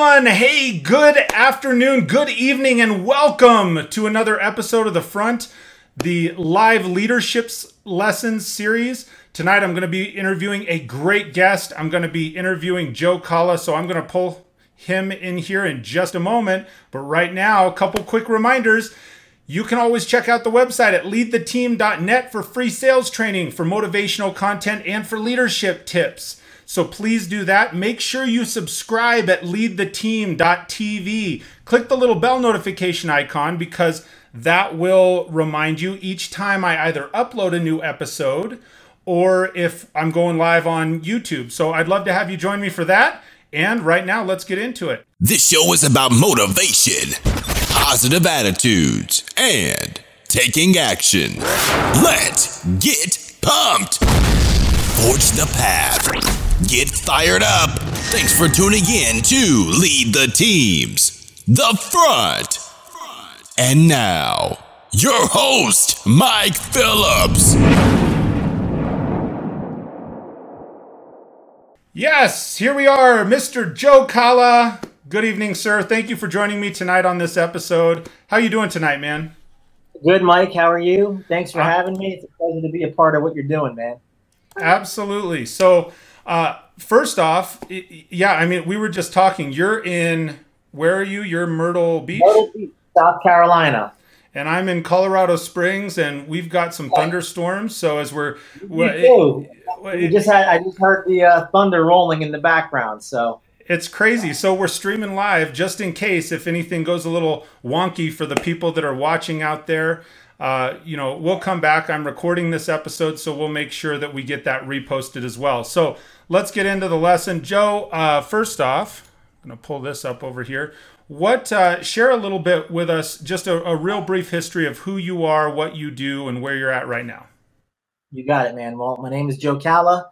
everyone. Hey, good afternoon, good evening, and welcome to another episode of The Front, the live leaderships lessons series. Tonight, I'm going to be interviewing a great guest. I'm going to be interviewing Joe Cala, so I'm going to pull him in here in just a moment. But right now, a couple quick reminders. You can always check out the website at leadtheteam.net for free sales training, for motivational content, and for leadership tips. So please do that. Make sure you subscribe at leadtheteam.tv. Click the little bell notification icon because that will remind you each time I either upload a new episode or if I'm going live on YouTube. So I'd love to have you join me for that. And right now, let's get into it. This show is about motivation, positive attitudes, and taking action. Let's get pumped. Forge the path Get fired up. Thanks for tuning in to Lead the Teams, The Front. And now, your host, Mike Phillips. Yes, here we are, Mr. Joe Cala. Good evening, sir. Thank you for joining me tonight on this episode. How you doing tonight, man? Good, Mike. How are you? Thanks for uh, having me. It's a pleasure to be a part of what you're doing, man. Absolutely. So, uh, first off, yeah, I mean, we were just talking. You're in where are you? You're Myrtle Beach, Myrtle Beach, South Carolina, and I'm in Colorado Springs, and we've got some thunderstorms. So as we're, we we just had I just heard the uh, thunder rolling in the background. So it's crazy. So we're streaming live just in case if anything goes a little wonky for the people that are watching out there. Uh, you know, we'll come back. I'm recording this episode, so we'll make sure that we get that reposted as well. So let's get into the lesson. Joe, uh, first off, I'm going to pull this up over here. What uh, share a little bit with us, just a, a, real brief history of who you are, what you do, and where you're at right now. You got it, man. Well, my name is Joe Cala.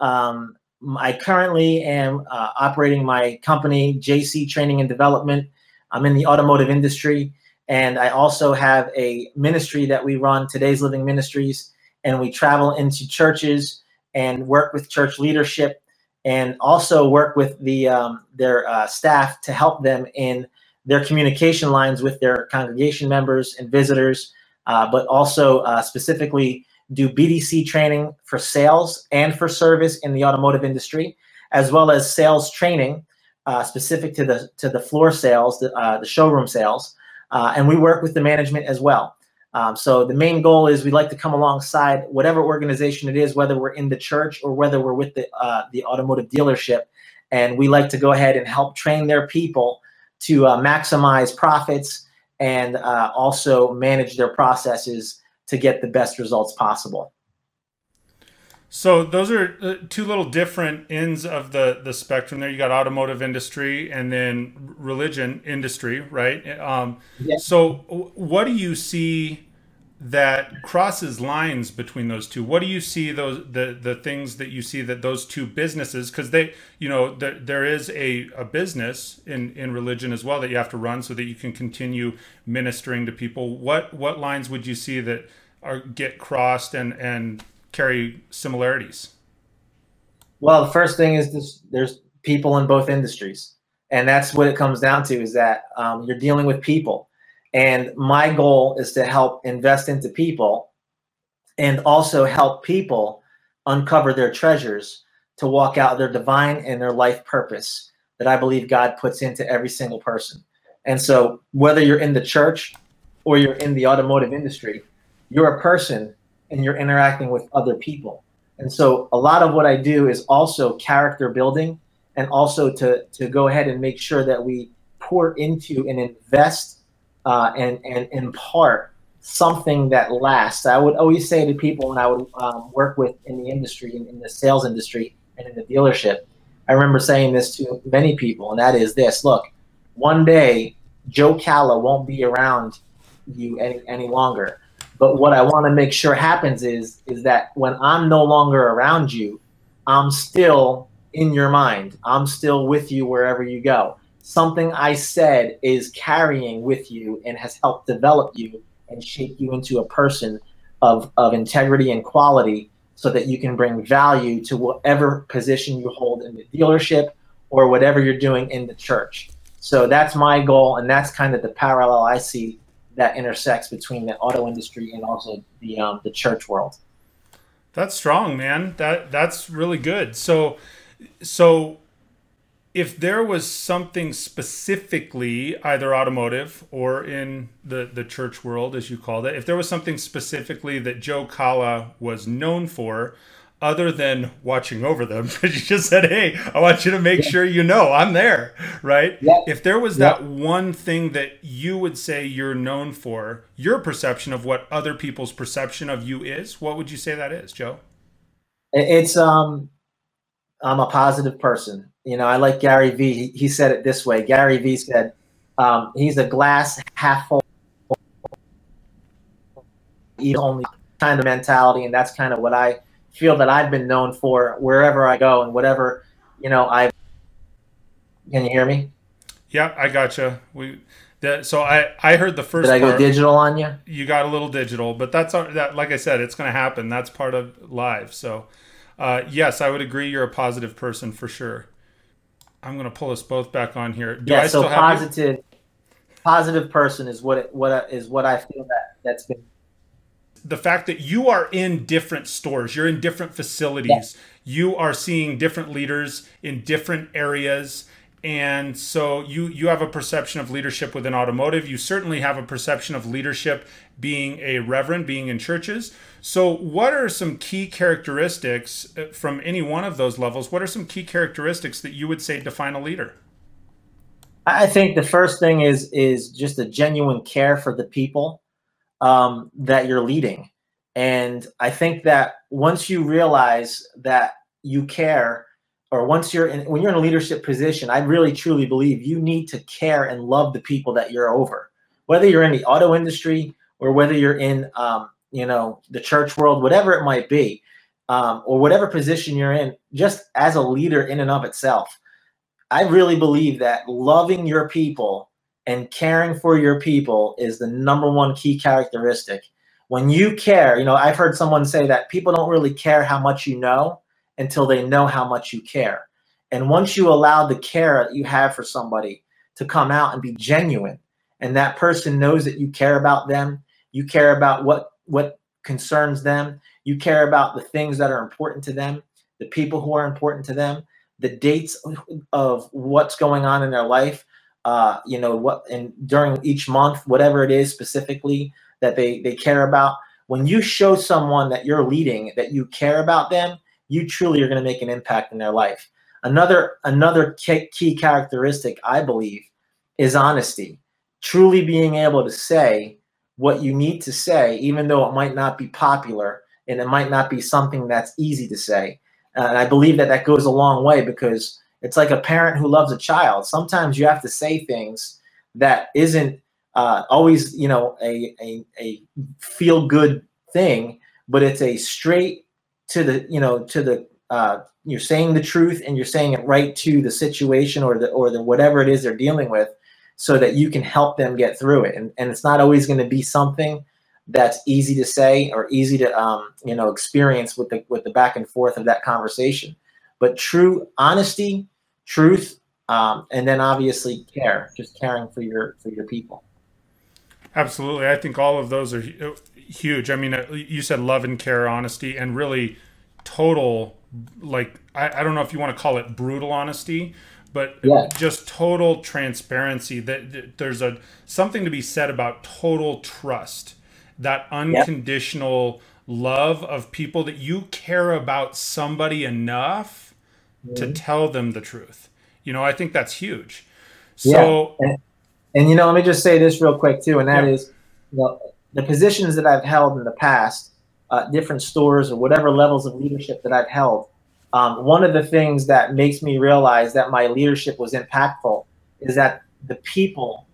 Um, I currently am uh, operating my company, JC Training and Development. I'm in the automotive industry. And I also have a ministry that we run, Today's Living Ministries, and we travel into churches and work with church leadership and also work with the um, their uh, staff to help them in their communication lines with their congregation members and visitors, uh, but also uh, specifically do BDC training for sales and for service in the automotive industry, as well as sales training uh, specific to the to the floor sales, the, uh, the showroom sales, uh, and we work with the management as well. Um, so the main goal is we like to come alongside whatever organization it is, whether we're in the church or whether we're with the uh, the automotive dealership, and we like to go ahead and help train their people to uh, maximize profits and uh, also manage their processes to get the best results possible. So those are uh, two little different ends of the the spectrum. There, you got automotive industry and then religion industry, right? Um, yeah. So, what do you see that crosses lines between those two? What do you see those the the things that you see that those two businesses because they you know there, there is a, a business in in religion as well that you have to run so that you can continue ministering to people. What what lines would you see that are get crossed and and carry similarities? Well, the first thing is this, there's people in both industries, and that's what it comes down to is that um, you're dealing with people. And my goal is to help invest into people and also help people uncover their treasures to walk out their divine and their life purpose that I believe God puts into every single person. And so, whether you're in the church or you're in the automotive industry, you're a person and you're interacting with other people. And so a lot of what I do is also character building and also to, to go ahead and make sure that we pour into and invest uh, and, and impart something that lasts. I would always say to people when I would um, work with in the industry, in, in the sales industry and in the dealership, I remember saying this to many people, and that is this look, one day Joe Cala won't be around you any, any longer but what I want to make sure happens is is that when I'm no longer around you, I'm still in your mind. I'm still with you wherever you go. Something I said is carrying with you and has helped develop you and shape you into a person of, of integrity and quality so that you can bring value to whatever position you hold in the dealership or whatever you're doing in the church. So that's my goal, and that's kind of the parallel I see that intersects between the auto industry and also the um, the church world. That's strong, man. That that's really good. So, so if there was something specifically either automotive or in the the church world as you called it if there was something specifically that joe cala was known for other than watching over them because you just said hey i want you to make yeah. sure you know i'm there right yeah. if there was yeah. that one thing that you would say you're known for your perception of what other people's perception of you is what would you say that is joe it's um i'm a positive person you know, I like Gary Vee. He, he said it this way. Gary Vee said, um, he's a glass half full, only kind of mentality. And that's kind of what I feel that I've been known for wherever I go and whatever, you know, I, can you hear me? Yeah, I gotcha. We, that, so I, I heard the first. Did I go digital on you? You got a little digital, but that's our, that. Like I said, it's going to happen. That's part of live. So, uh, yes, I would agree. You're a positive person for sure. I'm going to pull us both back on here. Do yeah, I so positive, positive person is what it, what is what I feel that that's been. The fact that you are in different stores, you're in different facilities, yeah. you are seeing different leaders in different areas, and so you you have a perception of leadership within automotive. You certainly have a perception of leadership being a reverend, being in churches. So, what are some key characteristics uh, from any one of those levels? What are some key characteristics that you would say define a leader? I think the first thing is is just a genuine care for the people um, that you're leading, and I think that once you realize that you care, or once you're in when you're in a leadership position, I really truly believe you need to care and love the people that you're over, whether you're in the auto industry or whether you're in um, you know, the church world, whatever it might be, um, or whatever position you're in, just as a leader in and of itself. I really believe that loving your people and caring for your people is the number one key characteristic. When you care, you know, I've heard someone say that people don't really care how much you know until they know how much you care. And once you allow the care that you have for somebody to come out and be genuine, and that person knows that you care about them, you care about what what concerns them. You care about the things that are important to them, the people who are important to them, the dates of what's going on in their life. Uh, you know what, and during each month, whatever it is specifically that they they care about. When you show someone that you're leading, that you care about them, you truly are going to make an impact in their life. Another another key characteristic, I believe, is honesty. Truly being able to say what you need to say, even though it might not be popular and it might not be something that's easy to say. And I believe that that goes a long way because it's like a parent who loves a child. Sometimes you have to say things that isn't uh, always, you know, a, a, a feel good thing, but it's a straight to the, you know, to the, uh, you're saying the truth and you're saying it right to the situation or the, or the, whatever it is they're dealing with so that you can help them get through it. And, and it's not always going to be something that's easy to say or easy to um, you know experience with the with the back and forth of that conversation. But true honesty, truth, um, and then obviously care, just caring for your for your people. Absolutely, I think all of those are huge. I mean, uh, you said love and care, honesty, and really total like I, I don't know if you want to call it brutal honesty but yeah. just total transparency that, that, there's a something to be said about total trust that unconditional yep. love of people that you care about somebody enough mm-hmm. to tell them the truth you know i think that's huge so yeah. and, and, you know let me just say this real quick too and that yeah. is, know, the positions that i've held in the past uh, different stores or whatever levels of leadership that i've held um, one of the things that makes me realize that my leadership was impactful is that the people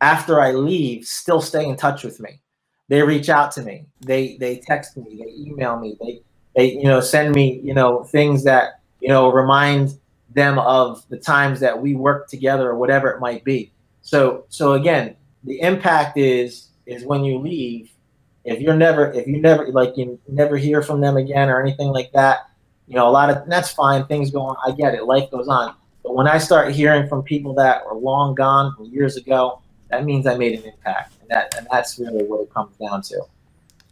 after I leave still stay in touch with me. They reach out to me. They they text me. They email me. They they you know send me you know things that you know remind them of the times that we worked together or whatever it might be. So so again, the impact is is when you leave. If you're never if you never like you never hear from them again or anything like that, you know, a lot of that's fine. Things go on. I get it. Life goes on. But when I start hearing from people that were long gone from years ago, that means I made an impact, and that and that's really what it comes down to.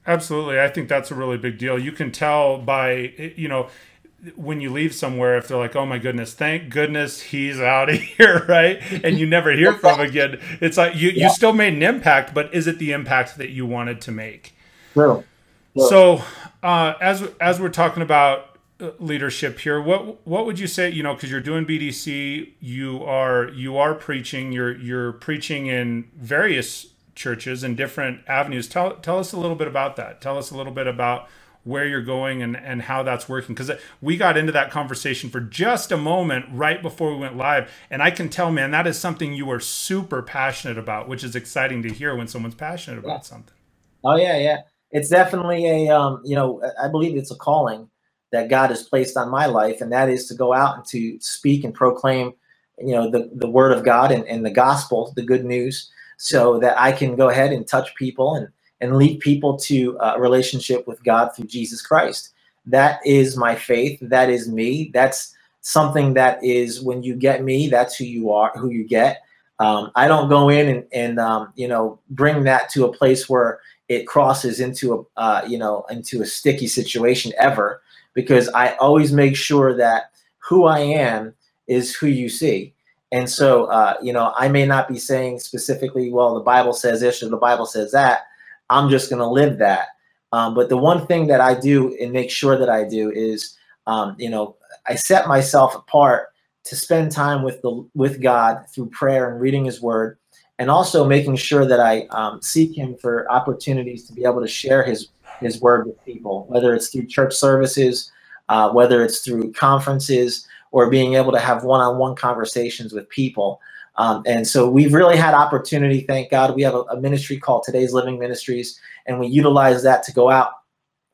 Absolutely, I think that's a really big deal. You can tell by you know when you leave somewhere if they're like, "Oh my goodness, thank goodness he's out of here," right? And you never hear from him again. It's like you yeah. you still made an impact, but is it the impact that you wanted to make? So, uh, as as we're talking about uh, leadership here, what what would you say? You know, because you're doing BDC, you are you are preaching. You're you're preaching in various churches and different avenues. Tell tell us a little bit about that. Tell us a little bit about where you're going and, and how that's working. Because we got into that conversation for just a moment right before we went live. And i can tell man that is something you are super passionate about which is exciting to hear when someone's passionate about yeah. something. Oh yeah yeah. It's definitely a um, you know i believe it's a calling that god has placed on my life and that is to go out and to speak and proclaim you know the, the word of god and, and the gospel the good news so that i can go ahead and touch people and and lead people to a relationship with God through Jesus Christ. That is my faith. That is me. That's something that is when you get me, that's who you are, who you get. Um, I don't go in and, and um, you know bring that to a place where it crosses into a uh, you know into a sticky situation ever, because I always make sure that who I am is who you see. And so, uh, you know, I may not be saying specifically, well, the Bible says this or the Bible says that, I'm just going to live that. Um, but the one thing that I do and make sure that I do is, um, you know, I set myself apart to spend time with the with God through prayer and reading His Word, and also making sure that I um, seek Him for opportunities to be able to share His His Word with people, whether it's through church services, uh, whether it's through conferences, or being able to have one-on-one conversations with people. Um, and so we've really had opportunity. Thank God, we have a, a, ministry called Today's Living Ministries, and we utilize that to go out.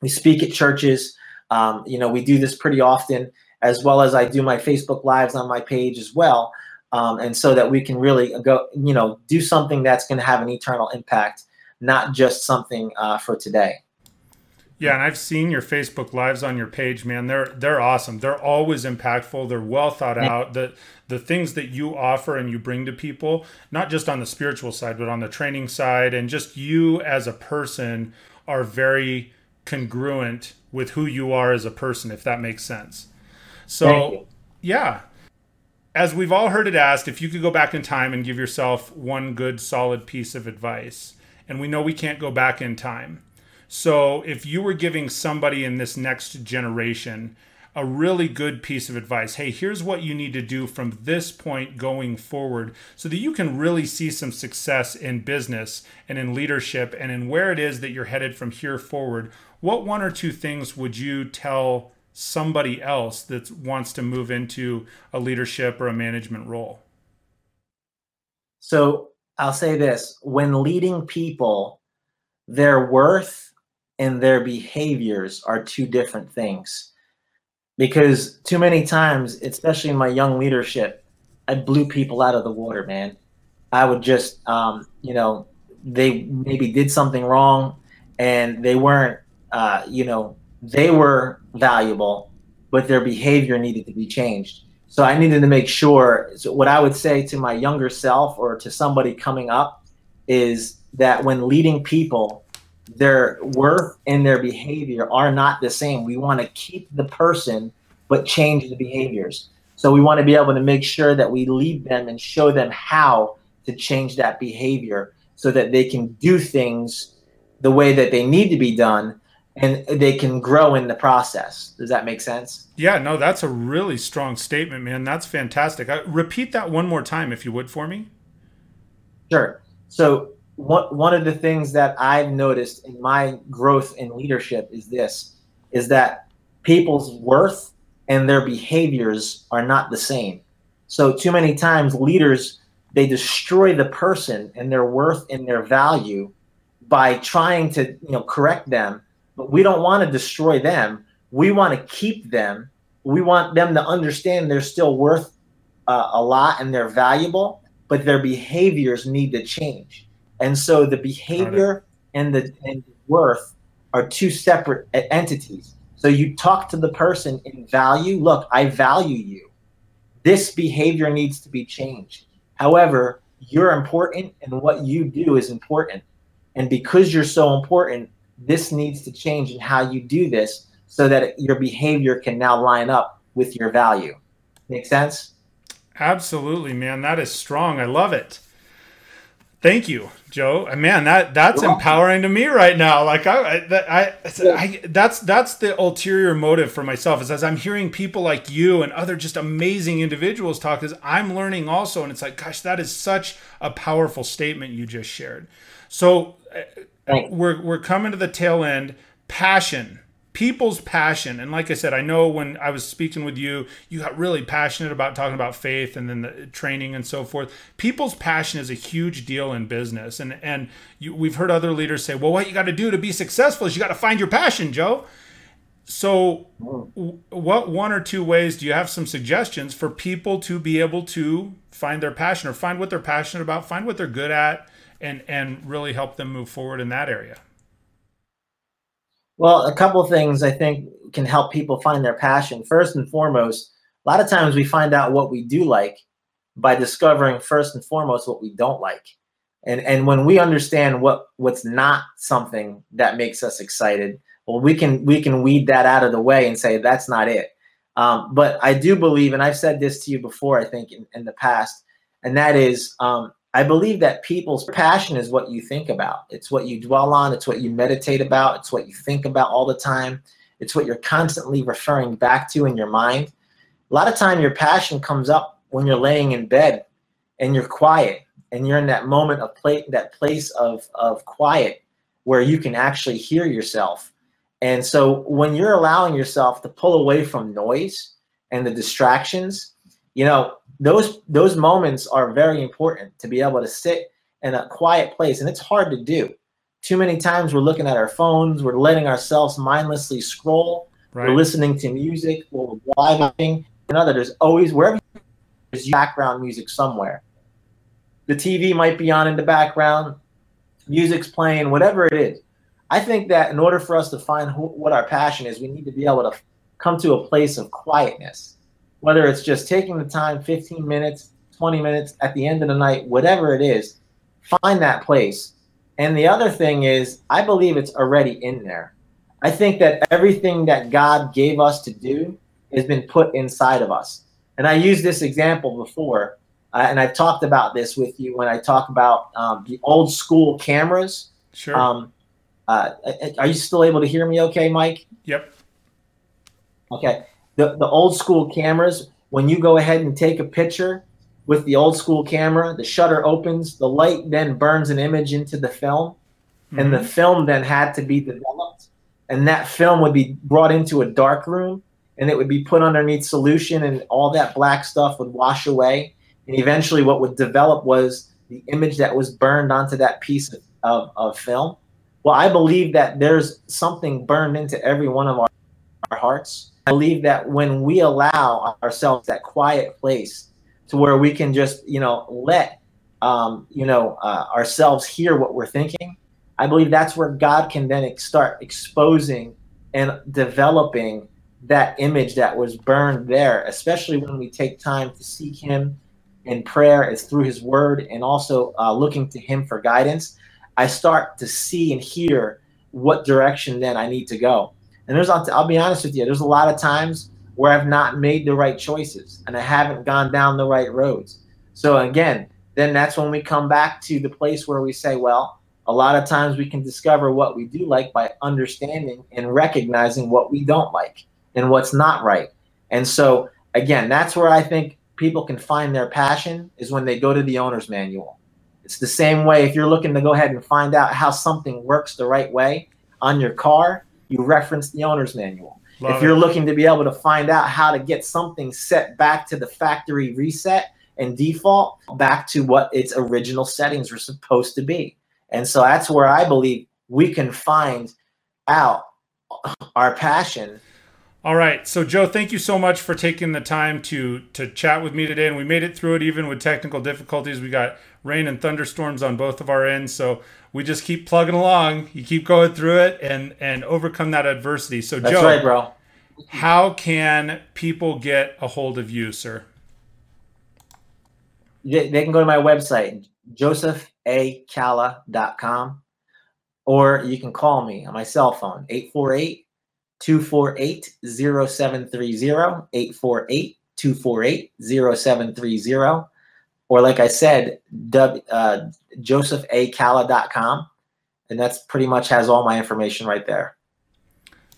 We speak at churches. Um, you know, we do this pretty often, as well as I do my Facebook lives on my page as well, um, and so that we can really go, you know, do something that's going to have an eternal impact, not just something uh, for today. Yeah, and I've seen your Facebook lives on your page, man. They're they're awesome. They're always impactful. They're well thought out. The the things that you offer and you bring to people, not just on the spiritual side, but on the training side, and just you as a person are very congruent with who you are as a person, if that makes sense. So, yeah. As we've all heard it asked, if you could go back in time and give yourself one good solid piece of advice, and we know we can't go back in time so if you were giving somebody in this next generation a really good piece of advice, hey, here's what you need to do from this point going forward so that you can really see some success in business and in leadership and in where it is that you're headed from here forward, what one or two things would you tell somebody else that wants to move into a leadership or a management role? So I'll say this when leading people, their worth and their behaviors are two different things. Because too many times, especially in my young leadership, I blew people out of the water, man. I would just, um, you know, they maybe did something wrong and they weren't, uh, you know, they were valuable, but their behavior needed to be changed. So I needed to make sure. So what I would say to my younger self or to somebody coming up is that when leading people, their worth and their behavior are not the same. We want to keep the person, but change the behaviors. So we want to be able to make sure that we lead them and show them how to change that behavior so that they can do things the way that they need to be done and they can grow in the process. Does that make sense? Yeah, no, that's a really strong statement, man. That's fantastic. I, repeat that one more time, if you would, for me. Sure. So one one of the things that I've noticed in my growth in leadership is this is that people's worth and their behaviors are not the same. So too many times leaders they destroy the person and their worth and their value by trying to you know correct them, but we don't want to destroy them. We want to keep them. We want them to understand they're still worth uh, a lot and they're valuable, but their behaviors need to change. And so the behavior and the, and worth are two separate entities. So you talk to the person in value. Look, I value you. this behavior needs to be changed. However, you're important and what you do is important. And because you're so important, this needs to change in how you do this so that your behavior can now line up with your value. Make sense? Absolutely, man. That is strong. I love it. Thank you, Joe. Uh, man, that that's empowering to me right now. Like I, I, I, I, that's that's the ulterior motive for myself is as I'm hearing people like you and other just amazing individuals talk, is I'm learning also, and it's like, gosh, that is such a powerful statement you just shared. So uh, we're we're coming to the tail end. Passion people's passion. And like i said i know when i was speaking with you you got really passionate about talking about faith and then the training and so forth. People's passion is a huge deal in business. And and you, we've heard other leaders say well what you got to do to be successful is you got to find your passion joe. So what one or two ways do you have some suggestions for people to be able to find their passion or find what they're passionate about find what they're good at and and really help them move forward in that area well, a couple of things I think can help people find their passion. First and foremost, a lot of times we find out what we do like by discovering first and foremost what we don't like. And and when we understand what what's not something that makes us excited, well, we can we can weed that out of the way and say that's not it. Um, but I do believe, and I've said this to you before, I think in, in the past, and that is um, I believe that people's passion is what you think about. It's what you dwell on. It's what you meditate about. It's what you think about all the time. It's what you're constantly referring back to in your mind. A lot of time, your passion comes up when you're laying in bed and you're quiet and you're in that moment of play, that place of, of quiet where you can actually hear yourself. And so when you're allowing yourself to pull away from noise and the distractions, you know, those those moments are very important to be able to sit in a quiet place and it's hard to do. Too many times we're looking at our phones we're letting ourselves mindlessly scroll right. we're listening to music we're driving another there's always wherever there's background music somewhere. The tv might be on in the background music's playing whatever it is. I think that in order for us to find wh- what our passion is we need to be able to come to a place of quietness whether it's just taking the time 15 minutes 20 minutes at the end of the night whatever it is find that place. And the other thing is i believe it's already in there. I think that everything that god gave us to do has been put inside of us. And i used this example before uh, and i've talked about this with you when i talk about um, the old school cameras. Sure. Um, uh, are you still able to hear me okay mike? Yep. Okay the, the old school cameras, when you go ahead and take a picture with the old school camera, the shutter opens, the light then burns an image into the film, mm-hmm. and the mm-hmm. film then had to be developed. And that film would be brought into a dark room and it would be put underneath solution, and all that black stuff would wash away. And eventually, what would develop was the image that was burned onto that piece of, of, of film. Well, I believe that there's something burned into every one of our, our hearts I believe that when we allow ourselves that quiet place to where we can just, you know, let, um, you know, uh, ourselves hear what we're thinking, I believe that's where God can then start exposing and developing that image that was burned there, especially when we take time to seek Him in prayer, it's through His Word, and also uh, looking to Him for guidance. I start to see and hear what direction then I need to go. And there's, I'll be honest with you, there's a lot of times where I've not made the right choices and I haven't gone down the right roads. So again, then that's when we come back to the place where we say, well, a lot of times we can discover what we do like by understanding and recognizing what we don't like and what's not right. And so again, that's where I think people can find their passion is when they go to the owner's manual. It's the same way if you're looking to go ahead and find out how something works the right way on your car, you reference the owner's manual. Love if you're it. looking to be able to find out how to get something set back to the factory reset and default back to what its original settings were supposed to be. And so that's where I believe we can find out our passion all right. So Joe, thank you so much for taking the time to to chat with me today and we made it through it even with technical difficulties. We got rain and thunderstorms on both of our ends, so we just keep plugging along. You keep going through it and and overcome that adversity. So That's Joe, right, bro. How can people get a hold of you, sir? they, can go to my website, josephacala.com, or you can call me on my cell phone, 848 248 0730, 848 248 0730. Or, like I said, w, uh, josephacala.com. And that's pretty much has all my information right there.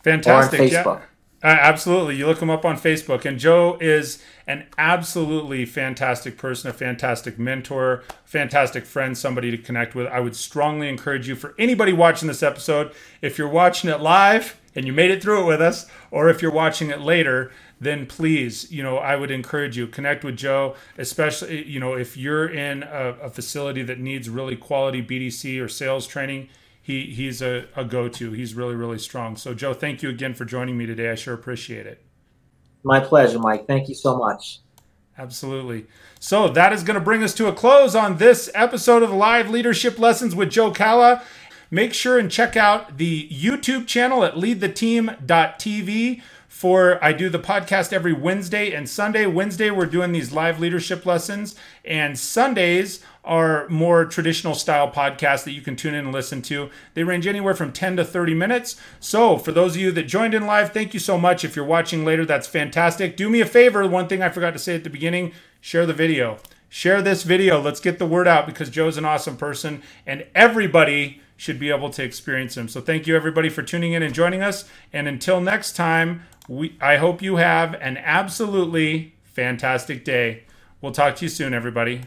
Fantastic. Or on Facebook. Yeah. Uh, absolutely. You look him up on Facebook. And Joe is an absolutely fantastic person, a fantastic mentor, fantastic friend, somebody to connect with. I would strongly encourage you for anybody watching this episode, if you're watching it live and you made it through it with us, or if you're watching it later, then please, you know, I would encourage you connect with Joe, especially, you know, if you're in a, a facility that needs really quality BDC or sales training he he's a, a go-to. He's really really strong. So Joe, thank you again for joining me today. I sure appreciate it. My pleasure, Mike. Thank you so much. Absolutely. So that is going to bring us to a close on this episode of Live Leadership Lessons with Joe Cala. Make sure and check out the YouTube channel at leadtheteam.tv for I do the podcast every Wednesday and Sunday. Wednesday we're doing these live leadership lessons and Sundays are more traditional style podcasts that you can tune in and listen to. They range anywhere from 10 to 30 minutes. So, for those of you that joined in live, thank you so much. If you're watching later, that's fantastic. Do me a favor, one thing I forgot to say at the beginning share the video. Share this video. Let's get the word out because Joe's an awesome person and everybody should be able to experience them. So, thank you everybody for tuning in and joining us. And until next time, we, I hope you have an absolutely fantastic day. We'll talk to you soon, everybody.